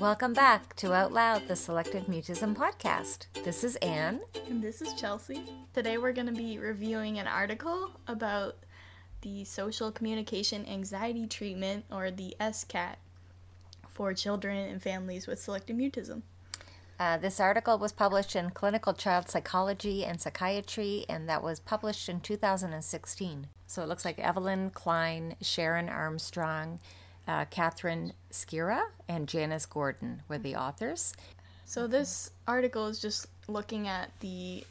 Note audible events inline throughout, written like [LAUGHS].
Welcome back to Out Loud, the Selective Mutism podcast. This is Anne. And this is Chelsea. Today we're going to be reviewing an article about the social communication anxiety treatment, or the SCAT, for children and families with selective mutism. Uh, this article was published in Clinical Child Psychology and Psychiatry, and that was published in 2016. So it looks like Evelyn Klein, Sharon Armstrong, uh, Kathryn Skira, and Janice Gordon were the authors. So this article is just looking at the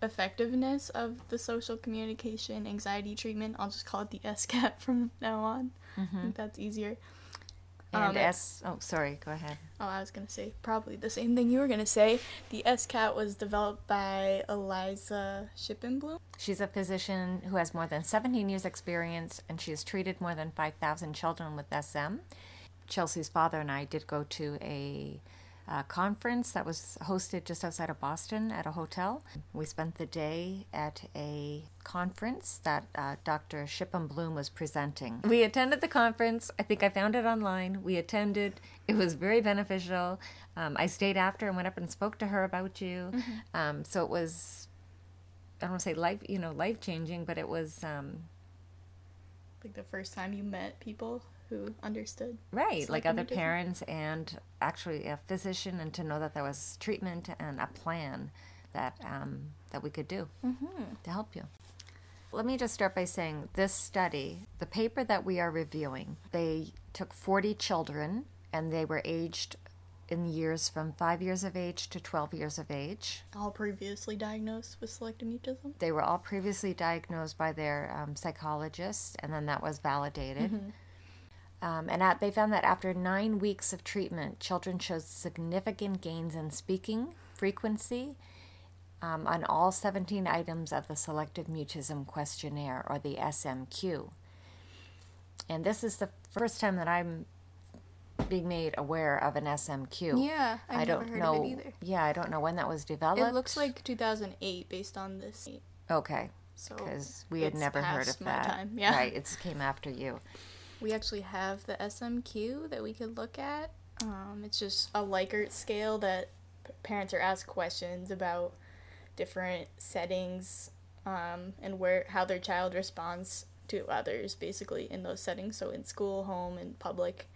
effectiveness of the social communication anxiety treatment. I'll just call it the SCAT [LAUGHS] from now on. Mm-hmm. I think that's easier. And um, S. Oh, sorry. Go ahead. Oh, I was gonna say probably the same thing you were gonna say. The S cat was developed by Eliza Shipon-Blum. She's a physician who has more than 17 years' experience, and she has treated more than 5,000 children with SM. Chelsea's father and I did go to a uh, conference that was hosted just outside of Boston at a hotel. We spent the day at a conference that uh, Dr. Shipon-Blum was presenting. We attended the conference. I think I found it online. We attended. It was very beneficial. Um, I stayed after and went up and spoke to her about you. Mm-hmm. Um, so it was, I don't want to say life, you know, life changing, but it was. Um, like the first time you met people who understood. Right, like other parents and actually a physician, and to know that there was treatment and a plan that um, that we could do mm-hmm. to help you. Let me just start by saying this study, the paper that we are reviewing, they took 40 children and they were aged in years from five years of age to 12 years of age. All previously diagnosed with selective mutism? They were all previously diagnosed by their um, psychologist, and then that was validated. Mm-hmm. Um, and at, they found that after nine weeks of treatment, children showed significant gains in speaking frequency um, on all 17 items of the Selective Mutism Questionnaire, or the SMQ. And this is the first time that I'm being made aware of an SMQ. Yeah, I've I don't know. either. Yeah, I don't know when that was developed. It looks like 2008 based on this. Okay. So because we had never heard of that. Time. Yeah. Right. It came after you. We actually have the SMQ that we could look at. Um, it's just a Likert scale that parents are asked questions about different settings um, and where how their child responds to others, basically in those settings. So in school, home, and public.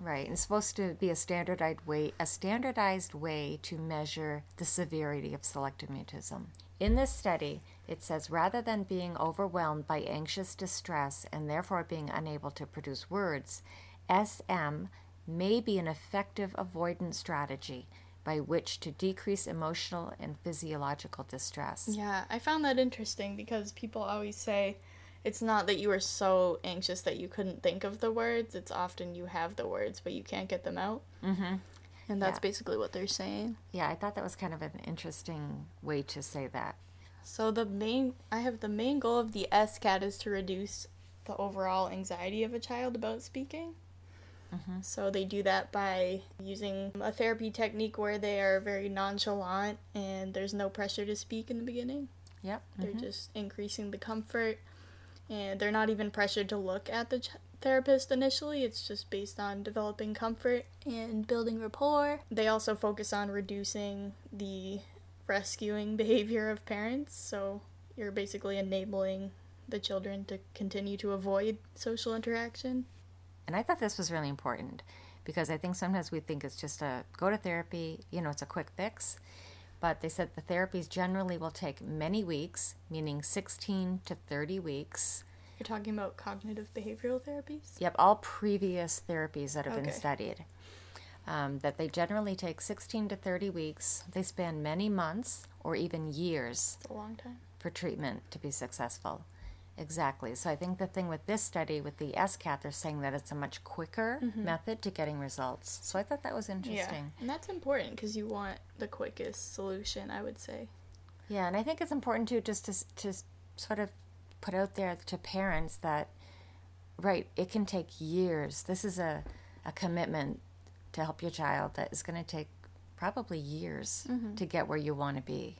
Right, and it's supposed to be a standardized way, a standardized way to measure the severity of selective mutism. In this study, it says rather than being overwhelmed by anxious distress and therefore being unable to produce words, SM may be an effective avoidance strategy by which to decrease emotional and physiological distress. Yeah, I found that interesting because people always say it's not that you were so anxious that you couldn't think of the words, it's often you have the words but you can't get them out. Mm-hmm. And that's yeah. basically what they're saying. Yeah, I thought that was kind of an interesting way to say that. So the main I have the main goal of the SCAT is to reduce the overall anxiety of a child about speaking. Mm-hmm. So they do that by using a therapy technique where they are very nonchalant and there's no pressure to speak in the beginning. Yep. They're mm-hmm. just increasing the comfort and they're not even pressured to look at the ch- therapist initially. It's just based on developing comfort and building rapport. They also focus on reducing the rescuing [LAUGHS] behavior of parents. So you're basically enabling the children to continue to avoid social interaction. And I thought this was really important because I think sometimes we think it's just a go to therapy, you know, it's a quick fix. But they said the therapies generally will take many weeks, meaning 16 to 30 weeks. You're talking about cognitive behavioral therapies? Yep, all previous therapies that have okay. been studied um, that they generally take 16 to 30 weeks. They span many months or even years. It's a long time. For treatment to be successful. Exactly. So I think the thing with this study, with the SCAT, they're saying that it's a much quicker mm-hmm. method to getting results. So I thought that was interesting. Yeah, and that's important because you want the quickest solution, I would say. Yeah, and I think it's important too, just to to sort of put out there to parents that, right, it can take years. This is a a commitment to help your child that is going to take probably years mm-hmm. to get where you want to be.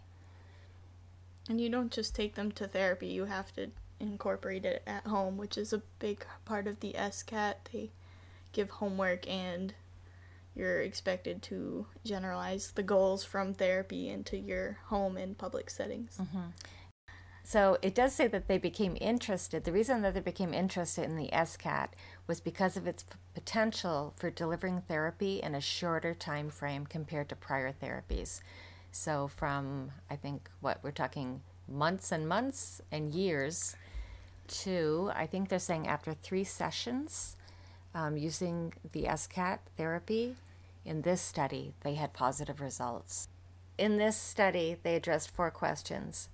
And you don't just take them to therapy, you have to incorporate it at home, which is a big part of the SCAT. They give homework and you're expected to generalize the goals from therapy into your home and public settings. Mm-hmm. So it does say that they became interested. The reason that they became interested in the SCAT was because of its potential for delivering therapy in a shorter time frame compared to prior therapies. So from I think what we're talking months and months and years to I think they're saying after three sessions um, using the SCAT therapy in this study they had positive results. In this study, they addressed four questions.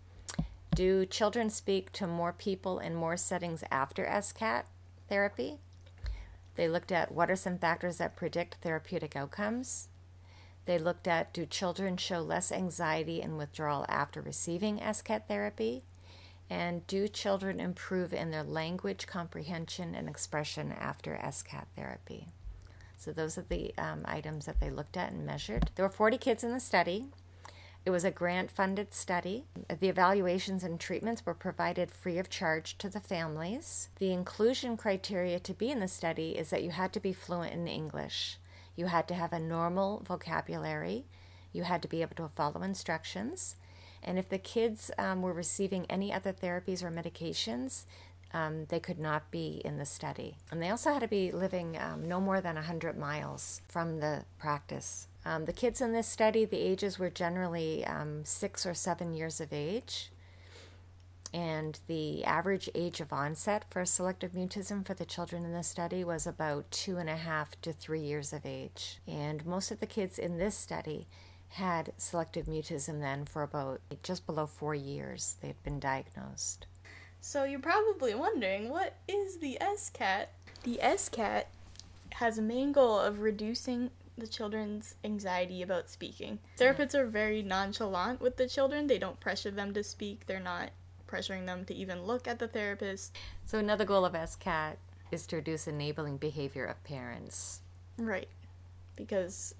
Do children speak to more people in more settings after SCAT therapy? They looked at what are some factors that predict therapeutic outcomes. They looked at do children show less anxiety and withdrawal after receiving SCAT therapy? And do children improve in their language comprehension and expression after SCAT therapy? So, those are the um, items that they looked at and measured. There were 40 kids in the study. It was a grant funded study. The evaluations and treatments were provided free of charge to the families. The inclusion criteria to be in the study is that you had to be fluent in English, you had to have a normal vocabulary, you had to be able to follow instructions. And if the kids um, were receiving any other therapies or medications, um, they could not be in the study. And they also had to be living um, no more than 100 miles from the practice um, the kids in this study, the ages were generally um, six or seven years of age. And the average age of onset for selective mutism for the children in this study was about two and a half to three years of age. And most of the kids in this study had selective mutism then for about just below four years. They'd been diagnosed. So you're probably wondering what is the SCAT? The SCAT has a main goal of reducing the children's anxiety about speaking. Therapists are very nonchalant with the children. They don't pressure them to speak. They're not pressuring them to even look at the therapist. So another goal of SCAT is to reduce enabling behavior of parents. Right. Because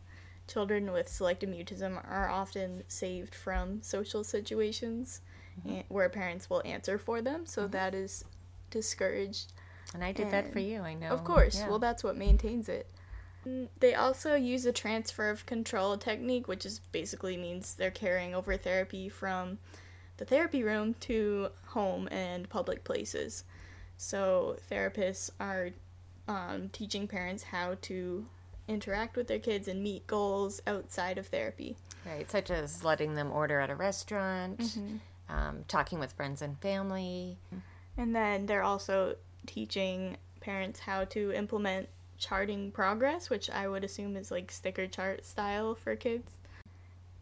children with selective mutism are often saved from social situations mm-hmm. where parents will answer for them, so mm-hmm. that is discouraged. And I did and that for you, I know. Of course. Yeah. Well, that's what maintains it. They also use a transfer of control technique, which is basically means they're carrying over therapy from the therapy room to home and public places. So therapists are um, teaching parents how to interact with their kids and meet goals outside of therapy. Right, such as letting them order at a restaurant, mm-hmm. um, talking with friends and family. And then they're also teaching parents how to implement charting progress, which I would assume is like sticker chart style for kids.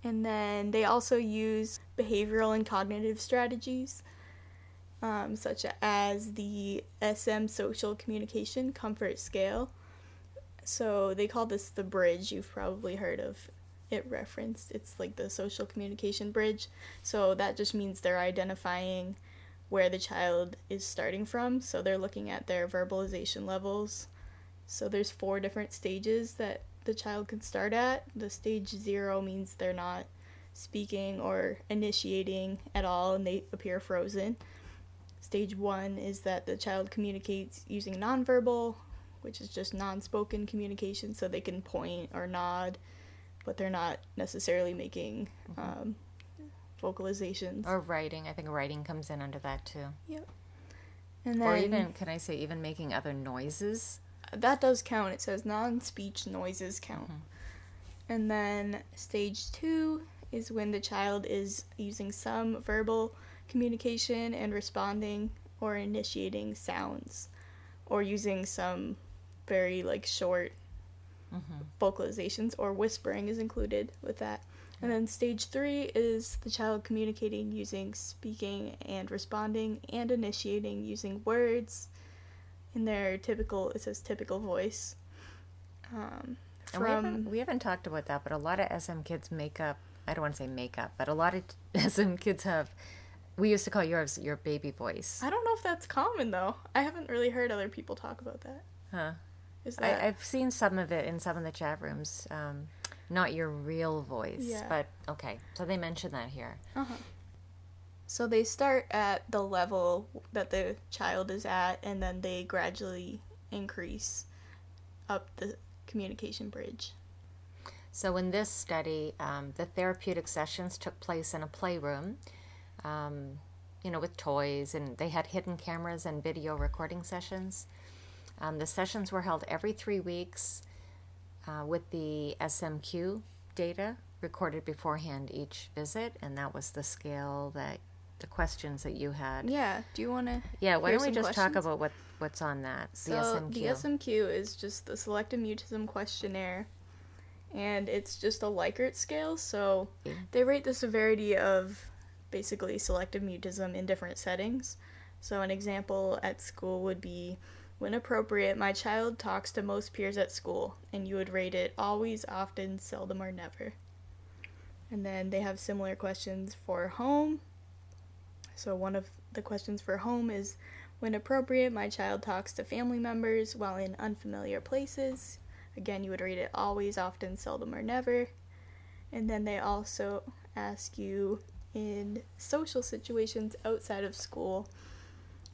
And then they also use behavioral and cognitive strategies, um, such as the SM social communication comfort scale. So they call this the bridge. You've probably heard of it referenced. It's like the social communication bridge. So that just means they're identifying where the child is starting from. So they're looking at their verbalization levels so there's four different stages that the child can start at. The stage zero means they're not speaking or initiating at all and they appear frozen. Stage one is that the child communicates using nonverbal, which is just non spoken communication, so they can point or nod, but they're not necessarily making mm-hmm. um, vocalizations. Or writing. I think writing comes in under that too. Yep. And then, or even, can I say, even making other noises? That does count. It says non speech noises count. Mm-hmm. And then stage two is when the child is using some verbal communication and responding or initiating sounds or using some very like short mm-hmm. vocalizations or whispering is included with that. And then stage three is the child communicating using speaking and responding and initiating using words in their typical it says typical voice. Um, from we haven't, we haven't talked about that, but a lot of SM kids make up. I don't want to say makeup, but a lot of [LAUGHS] SM kids have. We used to call yours your baby voice. I don't know if that's common though. I haven't really heard other people talk about that. Huh. Is that? I, have seen some of it in some of the chat rooms. Um, not your real voice, yeah. but okay. So they mentioned that here. Uh-huh. So they start at the level that the child is at, and then they gradually increase up the communication bridge. So, in this study, um, the therapeutic sessions took place in a playroom, um, you know, with toys, and they had hidden cameras and video recording sessions. Um, the sessions were held every three weeks uh, with the SMQ data recorded beforehand each visit, and that was the scale that the questions that you had. Yeah. Do you want to? Yeah, why don't we just talk about what what's on that? The so SMQ. the SMQ is just the selective mutism questionnaire, and it's just a Likert scale. So yeah. they rate the severity of basically selective mutism in different settings. So an example at school would be when appropriate, my child talks to most peers at school, and you would rate it always, often, seldom, or never. And then they have similar questions for home. So one of the questions for home is when appropriate, my child talks to family members while in unfamiliar places. Again, you would read it always, often, seldom, or never. And then they also ask you in social situations outside of school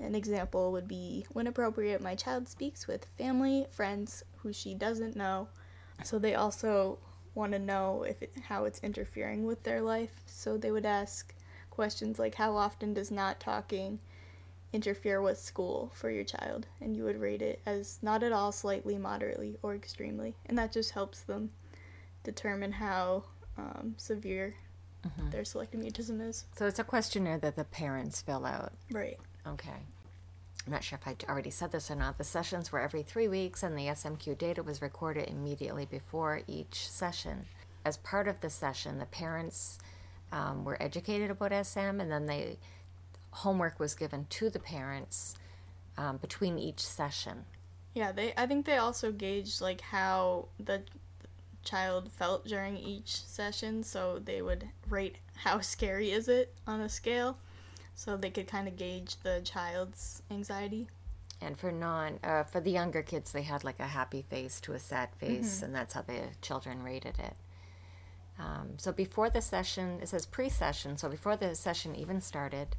an example would be when appropriate, my child speaks with family, friends who she doesn't know. So they also want to know if it, how it's interfering with their life. So they would ask questions like how often does not talking interfere with school for your child? And you would rate it as not at all, slightly, moderately, or extremely. And that just helps them determine how um, severe mm-hmm. their selective mutism is. So it's a questionnaire that the parents fill out. Right. Okay. I'm not sure if I already said this or not. The sessions were every three weeks, and the SMQ data was recorded immediately before each session. As part of the session, the parents um, were educated about SM, and then they homework was given to the parents um, between each session. Yeah, they. I think they also gauged like how the child felt during each session, so they would rate how [LAUGHS] scary is it on a scale so they could kind of gauge the child's anxiety. And for non, uh, for the younger kids, they had like a happy face to a sad face, mm-hmm. and that's how the children rated it. Um, so before the session, it says pre-session. So before the session even started,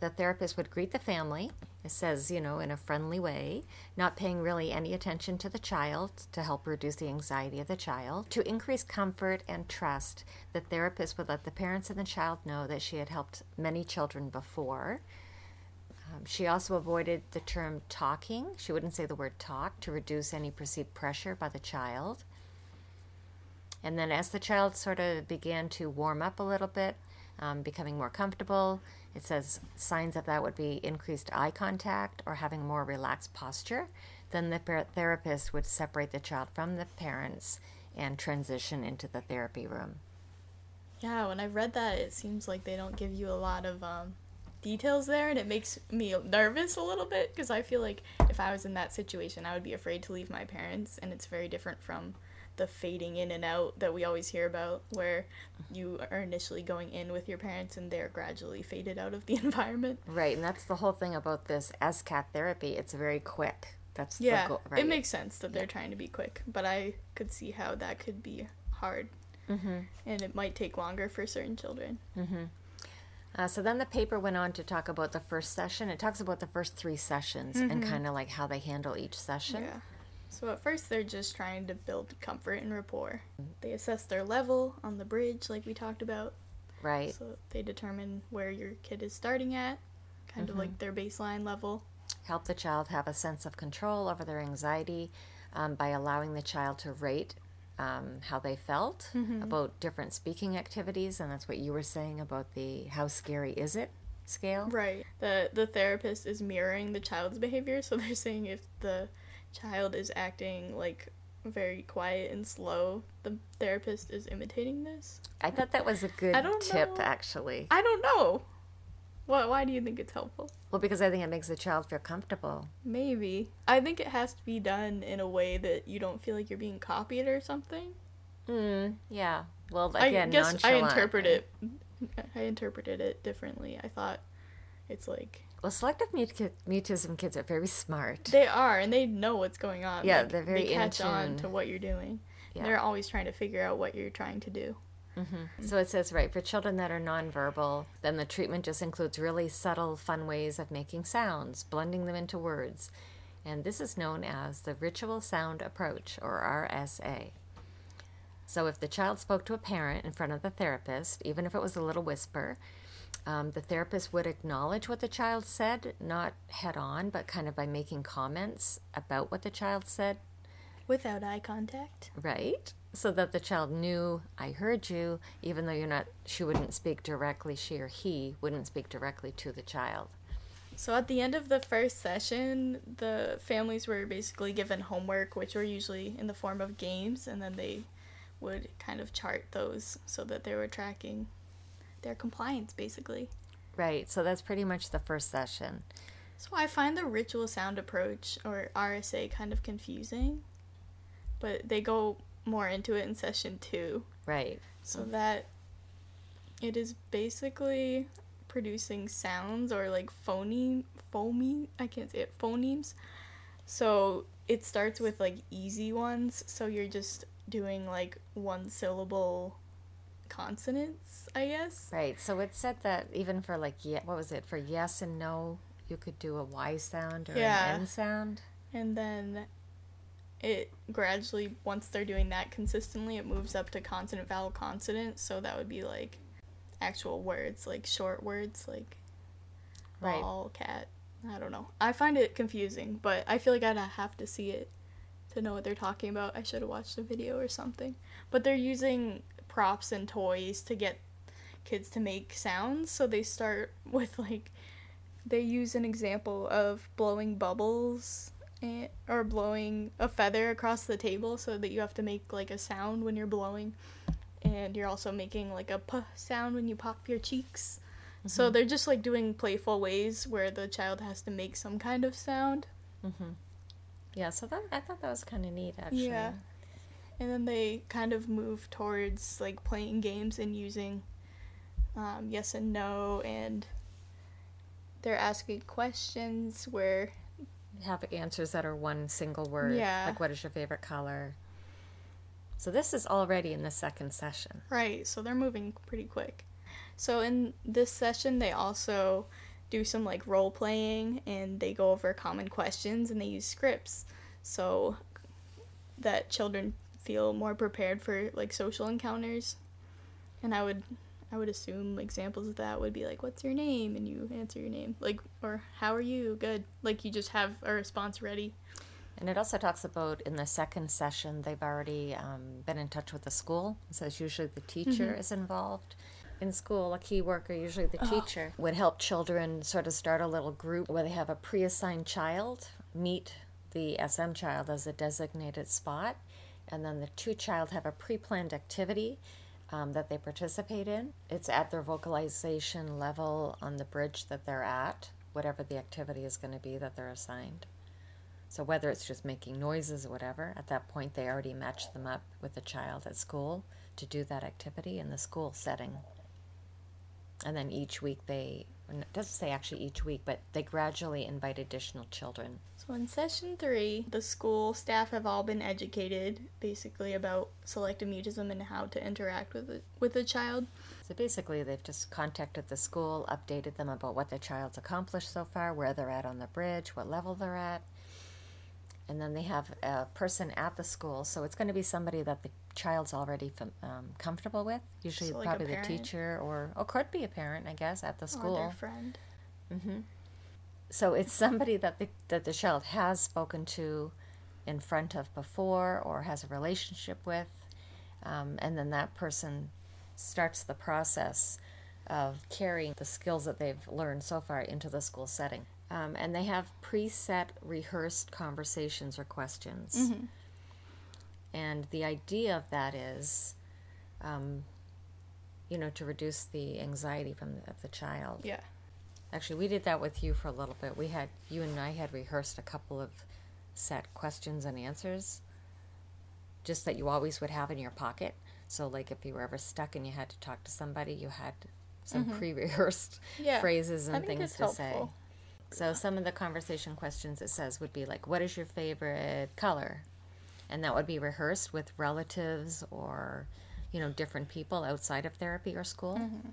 the therapist would greet the family. It says, you know, in a friendly way, not paying really any attention to the child to help reduce the anxiety of the child. To increase comfort and trust, the therapist would let the parents and the child know that she had helped many children before. Um, she also avoided the term talking. She wouldn't say the word talk to reduce any perceived pressure by the child. And then, as the child sort of began to warm up a little bit, um, becoming more comfortable, it says signs of that would be increased eye contact or having more relaxed posture. Then the therapist would separate the child from the parents and transition into the therapy room. Yeah, when I read that, it seems like they don't give you a lot of um, details there, and it makes me nervous a little bit because I feel like if I was in that situation, I would be afraid to leave my parents, and it's very different from the fading in and out that we always hear about, where you are initially going in with your parents and they're gradually faded out of the [LAUGHS] environment. Right, and that's the whole thing about this SCAT therapy. It's very quick. That's yeah, goal, right? it makes sense that they're yeah. trying to be quick, but I could see how that could be hard, mm-hmm. and it might take longer for certain children. Mm-hmm. Uh, so then the paper went on to talk about the first session. It talks about the first three sessions mm-hmm. and kind of like how they handle each session. Yeah. So at first they're just trying to build comfort and rapport. They assess their level on the bridge like we talked about. Right. So they determine where your kid is starting at, kind mm-hmm. of like their baseline level. Help the child have a sense of control over their anxiety um, by allowing the child to rate um, how they felt mm-hmm. about different speaking activities, and that's what you were saying about the how scary is it scale. Right. The the therapist is mirroring the child's behavior, so they're saying if the child is acting like very quiet and slow, the therapist is imitating this. I thought that was a good tip, know. actually. I don't know. What? Why do you think it's helpful? Well, because I think it makes the child feel comfortable. Maybe. I think it has to be done in a way that you don't feel like you're being copied or something. Hmm. Yeah. Well, again, I guess I interpret it. I interpreted it differently. I thought it's like well, selective mut- mutism kids are very smart. They are, and they know what's going on. Yeah, like, they're very they catch on to what you're doing. Yeah. They're always trying to figure out what you're trying to do. Mm-hmm. So it says, right, for children that are nonverbal, then the treatment just includes really subtle, fun ways of making sounds, blending them into words. And this is known as the Ritual Sound Approach, or RSA. So if the child spoke to a parent in front of the therapist, even if it was a little whisper, um, the therapist would acknowledge what the child said, not head on, but kind of by making comments about what the child said. Without eye contact. Right? So that the child knew, I heard you, even though you're not, she wouldn't speak directly, she or he wouldn't speak directly to the child. So at the end of the first session, the families were basically given homework, which were usually in the form of games, and then they would kind of chart those so that they were tracking their compliance basically. Right. So that's pretty much the first session. So I find the ritual sound approach or RSA kind of confusing, but they go more into it in session 2. Right. So that it is basically producing sounds or like phoneme phoneme I can't say it phonemes. So it starts with like easy ones, so you're just doing like one syllable consonants, I guess. Right. So it said that even for like yeah, what was it for yes and no, you could do a y sound or Yeah. an n sound. And then it gradually, once they're doing that consistently, it moves up to consonant, vowel, consonant. So that would be like actual words, like short words, like Right. ball, cat. I don't know. I find it confusing, but I feel like I'd have to see it to know what they're talking about. I should have watched a video or something. But they're using props and toys to get kids to make sounds. So they start [LAUGHS] with like they use an example of blowing bubbles and, or blowing a feather across the table so that you have to make like a sound when you're blowing and you're also making like a p sound when you pop your cheeks. So they're just like doing playful ways where the child has to make some kind of sound. Mm-hmm. Yeah. So that I thought that was kind of neat actually. Yeah. And then they kind of move towards like playing games and using um, yes and no, and they're asking questions where Have answers that are one single word. Yeah. Like what is your favorite color? So this is already in the second session. Right, so they're moving pretty quick. So in this session, they also do some like role playing and they go over common questions and they use scripts so that children feel more prepared for like social encounters. And I would I would assume examples of that would be like what's your name and you answer your name like or how are you good like you just have a response ready And it also talks about in the second session, they've already um, been in touch with the school. So it's usually the teacher is involved. In school, a key worker, usually the teacher, would help children sort of start a little group where they have a pre assigned child meet the SM child as a designated spot. And then the two child have a pre planned activity um, that they participate in. It's at their vocalization level on the bridge that they're at, whatever the activity is going to be that they're assigned. So whether it's just making noises or whatever, at that point they already match them up with the child at school to do that activity in the school setting. And then each week they, it doesn't say actually each week, but they gradually invite additional children. So in session three, the school staff have all been educated basically about selective mutism and how to interact with it, with the child. So basically they've just contacted the school, updated them about what the child's accomplished so far, where they're at on the bridge, what level they're at. And then they have a person at the school, so it's going to be somebody that the child's already um, comfortable with. Usually, So like probably the teacher, or or could be a parent, I guess, at the Or school. their friend. So it's somebody that the that the child has spoken to in front of before or has a relationship with, um, and then that person starts the process of carrying the skills that they've learned so far into the school setting. Um, and they have preset, rehearsed conversations or questions. And the idea of that is, um, you know, to reduce the anxiety from the, of the child. Yeah. Actually, we did that with you for a little bit. We had you and I had rehearsed a couple of set questions and answers, just that you always would have in your pocket. So, like if you were ever stuck and you had to talk to somebody, you had some pre-rehearsed Yeah. phrases and I think things it's to say. So, some of the conversation questions it says would be like, "What is your favorite color?" And that would be rehearsed with relatives or, you know, different people outside of therapy or school. Mm-hmm.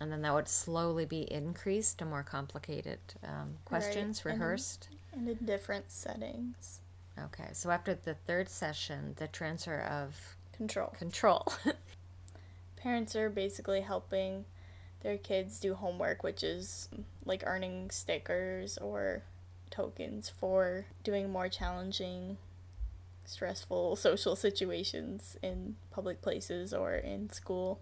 And then that would slowly be increased to more complicated um, questions, and- rehearsed. And in different settings. Okay, so after the third session, the transfer of Control. control. [LAUGHS] Parents are basically helping their kids do homework, which is like earning stickers or tokens for doing more challenging, stressful [LAUGHS] social situations in public places or in school.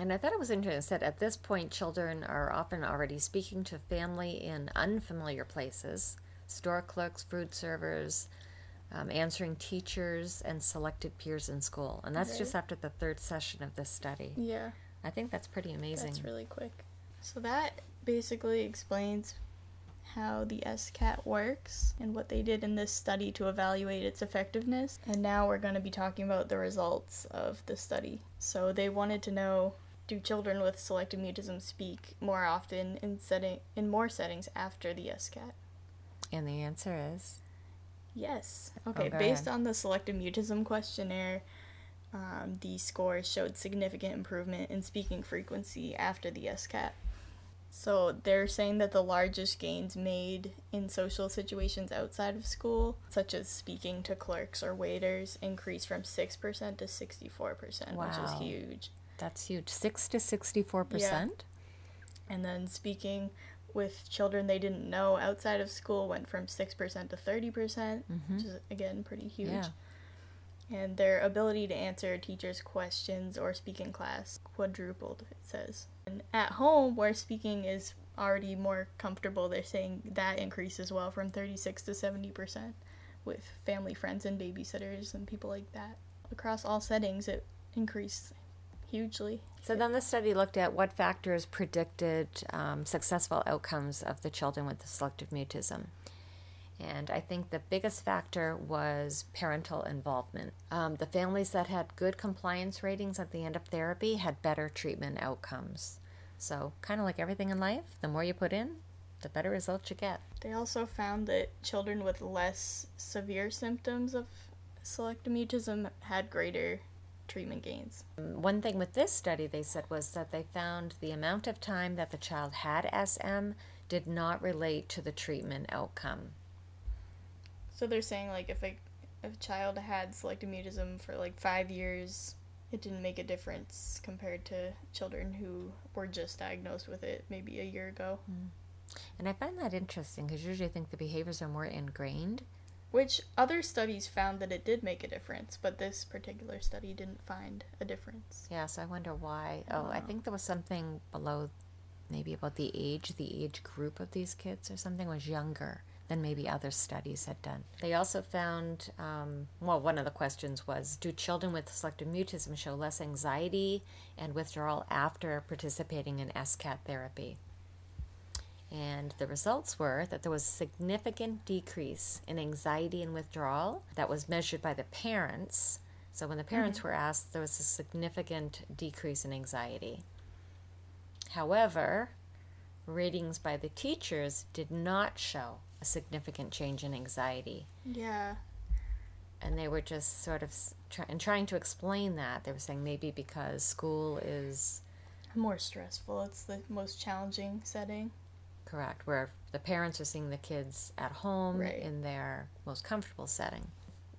and I thought it was interesting said at this point, children are often already speaking to family in unfamiliar places store clerks, food servers, um, answering teachers, and selected peers in school. And that's just after the third session of this study. Yeah. I think that's pretty amazing. That's really quick. So that basically explains how the SCAT works and what they did in this study to evaluate its effectiveness. And now we're going to be talking about the results of the study. So they wanted to know do children with selective mutism speak more often in setting in more settings after the SCAT? and the answer is Yes. Oh, Okay, go based ahead. on the selective mutism questionnaire, um, the scores showed significant improvement in speaking frequency after the SCAT. So they're saying that the largest gains made in social situations outside of school, such as speaking to clerks or waiters, increased from 6% to 64%, which is huge. that's huge. 6 to 64%? And then speaking with children they didn't know outside of school went from 6% to 30%, percent which is again pretty huge. Yeah. And their ability to answer teachers' questions or speak in class quadrupled, it says. And at home, where speaking is already more comfortable, they're saying that increased as well from 36 to 70% with family, friends, and babysitters and people like that. Across all settings, it increased hugely. So then the study looked at what factors predicted um, successful outcomes of the children with the selective mutism. And I think the biggest factor was parental involvement. Um, the families that had good compliance ratings at the end of therapy had better treatment outcomes. So, kind of like everything in life, the more you put in, the better results you get. They also found that children with less severe symptoms of selective mutism had greater treatment gains. One thing with this study they said was that they found the amount of time that the child had SM did not relate to the treatment outcome. So they're saying like if a if a child had selective mutism for like five years, it didn't make a difference compared to children who were just diagnosed with it maybe a year ago. Hmm. And I find that interesting because usually I think the behaviors are more ingrained. Which other studies found that it did make a difference, but this particular study didn't find a difference. Yeah, so I wonder why. Oh, I Oh. think there was something below, maybe about the age, the age group of these kids or something was younger than maybe other studies had done. They also found, um, well, one of the questions was Do children with selective mutism show less anxiety and withdrawal after participating in SCAT therapy? And the results were that there was a significant decrease in anxiety and withdrawal that was measured by the parents. So when the parents were asked, there was a significant decrease in anxiety. However, ratings by the teachers did not show a significant change in anxiety. Yeah. And they were just sort of try- and trying to explain that. They were saying maybe because school is More stressful. It's the most challenging setting. Correct, where the parents are seeing the kids at home Right. in their most comfortable setting.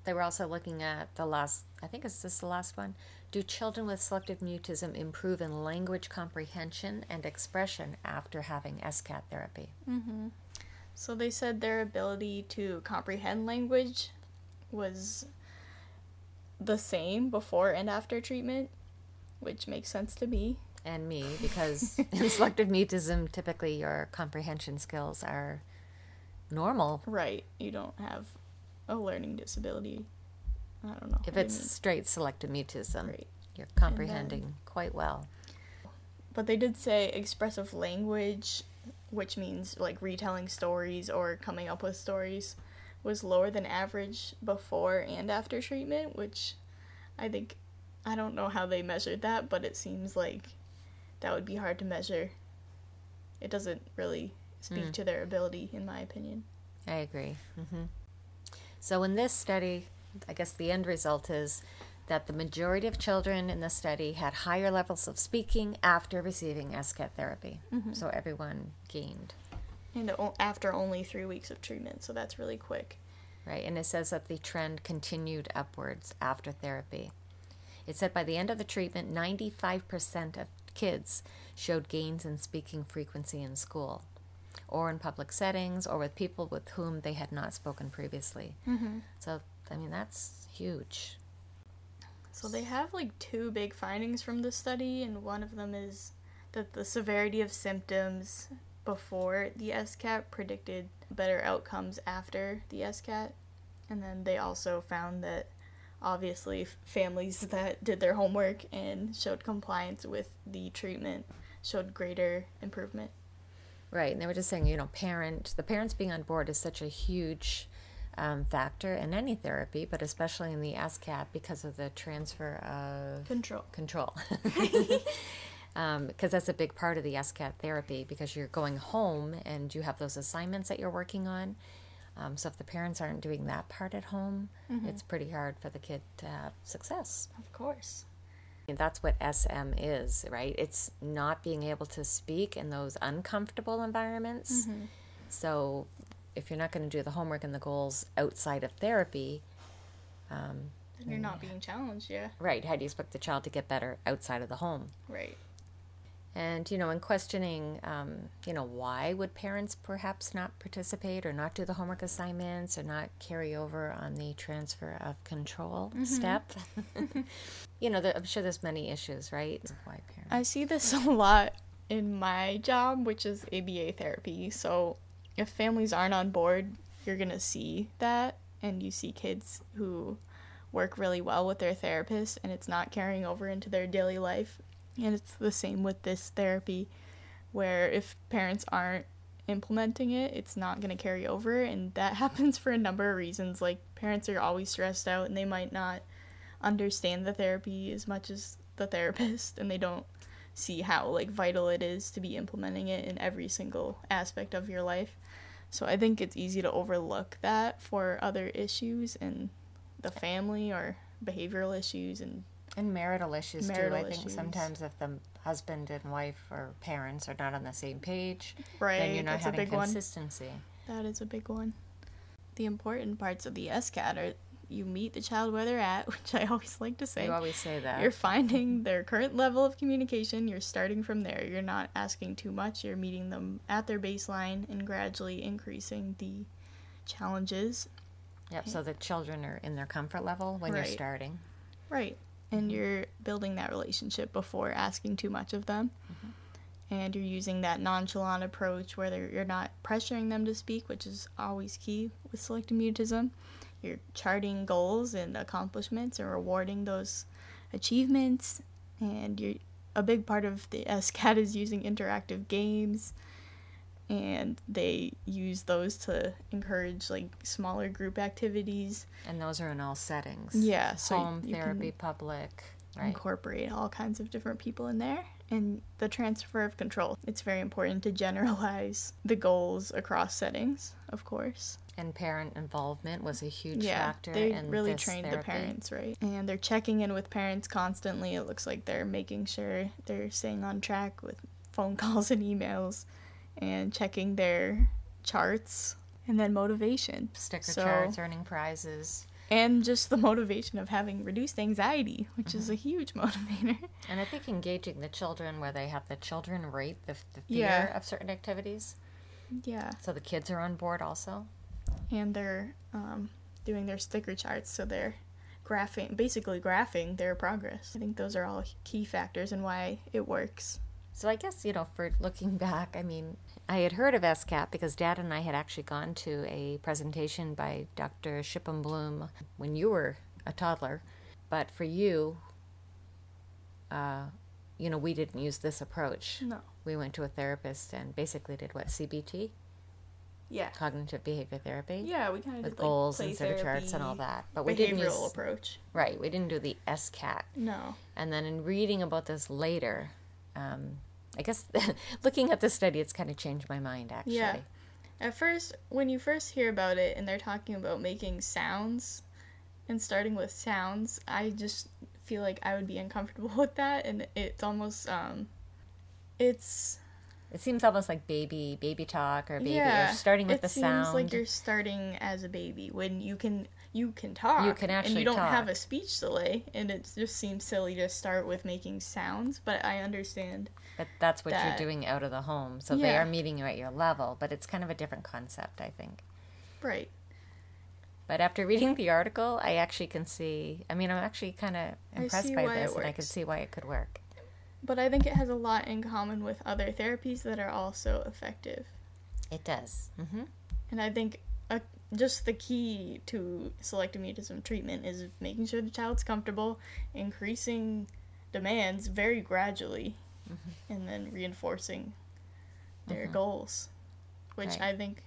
They were also looking at the last, I think is this the last one? Do children with selective mutism improve in language comprehension and expression after having SCAT therapy? Mm-hmm. So they said their ability to comprehend language was the same before and after treatment, which makes sense to me. And me, because [LAUGHS] in selective mutism, typically your comprehension skills are normal. Right. You don't have a learning disability. I don't know. If it's straight selective mutism, Right. you're comprehending quite well. But they did say expressive language, which means like retelling stories or coming up with stories, was lower than average before and after treatment, which I think I don't know how they measured that, but it seems like that would be hard to measure. It doesn't really speak Mm. to their ability, in my opinion. I agree. hmm So, in this study, I guess the end result is that the majority of children in the study had higher levels of speaking after receiving SCAT therapy. So, everyone gained. And after only three weeks of treatment, so that's really quick. right? And it says that the trend continued upwards after therapy. It said by the end of the treatment, 95% of kids showed gains in speaking frequency in school or in public settings or with people with whom they had not spoken previously. Mm-hmm. So, I mean, that's huge. So they have like two big findings from the study, and one of them is that the severity of symptoms before the SCAT predicted better outcomes after the SCAT. And then they also found that obviously families that did their homework and showed compliance with the treatment showed greater improvement. Right, and they were just saying, you know, parent, the parents being on board is such a huge um, factor in any therapy, but especially in the SCAT because of the transfer of Control. control. Because [LAUGHS] [LAUGHS] um, that's a big part of the SCAT therapy because you're going home and you have those assignments that you're working on. Um, so if the parents aren't doing that part at home, it's pretty hard for the kid to have success. Of course. And that's what SM is, right? It's not being able to speak in those uncomfortable environments. So, if you're not going to do the homework and the goals outside of therapy, um, And you're not being challenged, yeah. right, how do you expect the child to get better outside of the home? Right. And, you know, in questioning, um, you know, why would parents perhaps not participate or not do the homework assignments or not carry over on the transfer of control step? [LAUGHS] [LAUGHS] you know, there, I'm sure there's many issues, right? Why parents? I see this [LAUGHS] a lot in my job, which is ABA therapy. So if families aren't on board, you're going to see that. And you see kids who work really well with their therapist and it's not carrying over into their daily life. And it's the same with this therapy, where if parents aren't implementing it, it's not going to carry over. And that [LAUGHS] happens for a number of reasons. Like, parents are always stressed out and they might not understand the therapy as much as the [LAUGHS] therapist and they don't see how like vital it is to be implementing it in every single aspect of your life. So I think it's easy to overlook that for other issues in the family or behavioral issues and And marital issues too. I Marital think issues. sometimes if the husband and wife or parents are not on the same page, right then you're not that's a having big one. consistency. That is a big one. The important parts of the SCAT are you meet the child where they're at, [LAUGHS] which I always like to say. You always say that. You're finding their current level of communication. You're starting from there. You're not asking too much. You're meeting them at their baseline and gradually increasing the challenges. Yep. So the children are in their comfort level when you're starting. Right. And mm-hmm. you're building that relationship before asking too much of them. Mm-hmm. And you're using that nonchalant approach where you're not pressuring them to speak, which is always key with selective mutism. You're charting goals and accomplishments and rewarding those achievements. And you're a big part of the SCAT is using interactive games. And they use those to encourage like smaller group activities. And those are in all settings. Yeah, so Home, therapy, public. Right. incorporate all kinds of different people in there and the transfer of control it's very important to generalize the goals across settings of course And parent involvement was a huge factor. yeah factor they in really trained therapy. the parents right and they're checking in with parents constantly it looks like they're making sure they're staying on track with phone [LAUGHS] calls and emails and checking their charts and then motivation Sticker So- charts, earning prizes. and just the motivation of having reduced anxiety which is a mm-hmm. huge [LAUGHS] motivator And I think engaging the children where they have the children rate the, the fear Yeah. of certain activities. yeah So the kids are on board also. And they're um, doing their sticker charts so they're graphing basically graphing their progress i think those are all key factors in why it works So I guess, you know, for looking back, I mean, I had heard of SCAT because Dad and I had actually gone to a presentation by Dr. Shipon-Blum when you were a toddler. But for you, uh, you know, we didn't use this approach. no We went to a therapist and basically did what? CBT? Yeah Cognitive behavior therapy? yeah we kind of With goals like and sticker charts and all that. But we didn't use. approach Right, we didn't do the SCAT. no And then in reading about this later, um, I guess [LAUGHS] looking at the study, it's kind of changed my mind actually. Yeah. at first when you first hear about it and they're talking about making sounds and starting with sounds i just feel like i would be uncomfortable [LAUGHS] with that and it's almost um it's It seems almost like baby baby talk or baby yeah, or starting with it the seems sound. like you're starting as a baby when you can you can talk. You can and actually you don't have a speech delay, and it just seems silly to start with making sounds. But I understand. but that's what that- you're doing out of the home. So they are meeting you at your level, but it's kind of a different concept, I think. Right. But after reading the article, I actually can see. I mean, I'm actually kind of impressed by this, and I can see why it could work. But I think it has a lot in common with other therapies that are also effective. It does. hmm And I think uh, just the key to selective mutism treatment is making sure the child's comfortable, increasing demands very gradually, Mm-hmm. and then reinforcing their goals, which Right. I think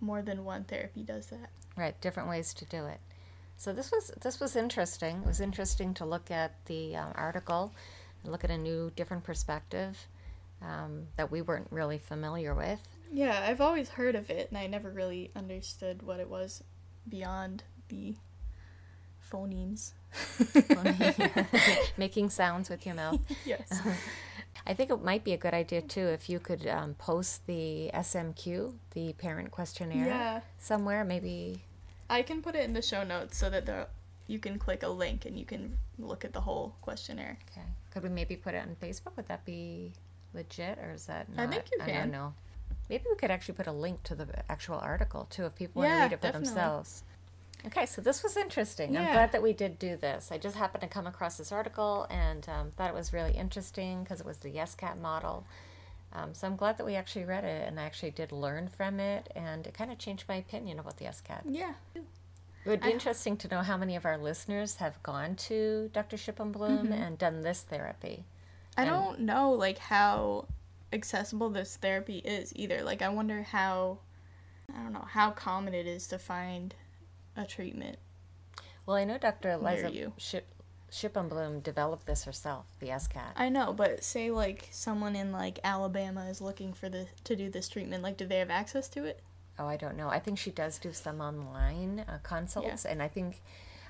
more than one therapy does that. Right, different ways to do it. So this was this was interesting. It was interesting to look at the um, article, and look at a new, different perspective um, that we weren't really familiar with. Yeah, I've always heard of it, and I never really understood what it was beyond the phonemes. [LAUGHS] Making sounds with your mouth. [LAUGHS] yes. [LAUGHS] I think it might be a good idea too if you could um, post the SMQ, the parent questionnaire, Yeah. somewhere. Maybe I can put it in the show notes so that the you can click a link and you can look at the whole questionnaire. okay. Could we maybe put it on Facebook? Would that be legit, or is that? I Not? think you can. I don't know. Maybe we could actually put a link to the actual article too, if people want to read it for definitely. themselves. Okay, so this was interesting. I'm glad that we did do this. I just happened to come across this article and um, thought it was really interesting because it was the SCAT model. Um, so I'm glad that we actually read it and I actually did learn from it, and it kind of changed my opinion about the SCAT. Yeah. It would be I- interesting to know how many of our listeners have gone to Dr. Shipon-Blum mm-hmm. and done this therapy. I And- don't know like how accessible this therapy is either. Like I wonder how I don't know how common it is to find a treatment. Well, I know Dr. Near Liza you. Ship, Shipon-Blum developed this herself, the SCAT. I know, but say like someone in like Alabama is looking for the to do this treatment, like do they have access to it? Oh, I don't know. I think she does do some online uh, consults, and I think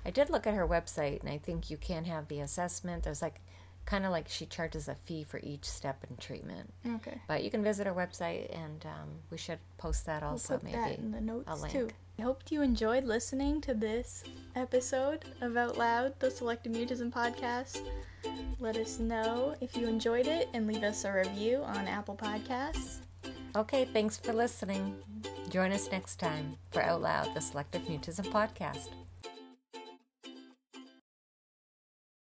I did look at her website, and I think you can have the assessment. There's like kind of like she charges a fee for each step in treatment, Okay. but you can visit her website, and um, we should post that also we'll put maybe. that in the notes too. I hope you enjoyed listening to this episode of Out Loud, the Selective Mutism podcast. Let us know if you enjoyed it and leave us a review on Apple Podcasts. Okay, thanks for listening. Join us next time for Out Loud, the Selective Mutism podcast.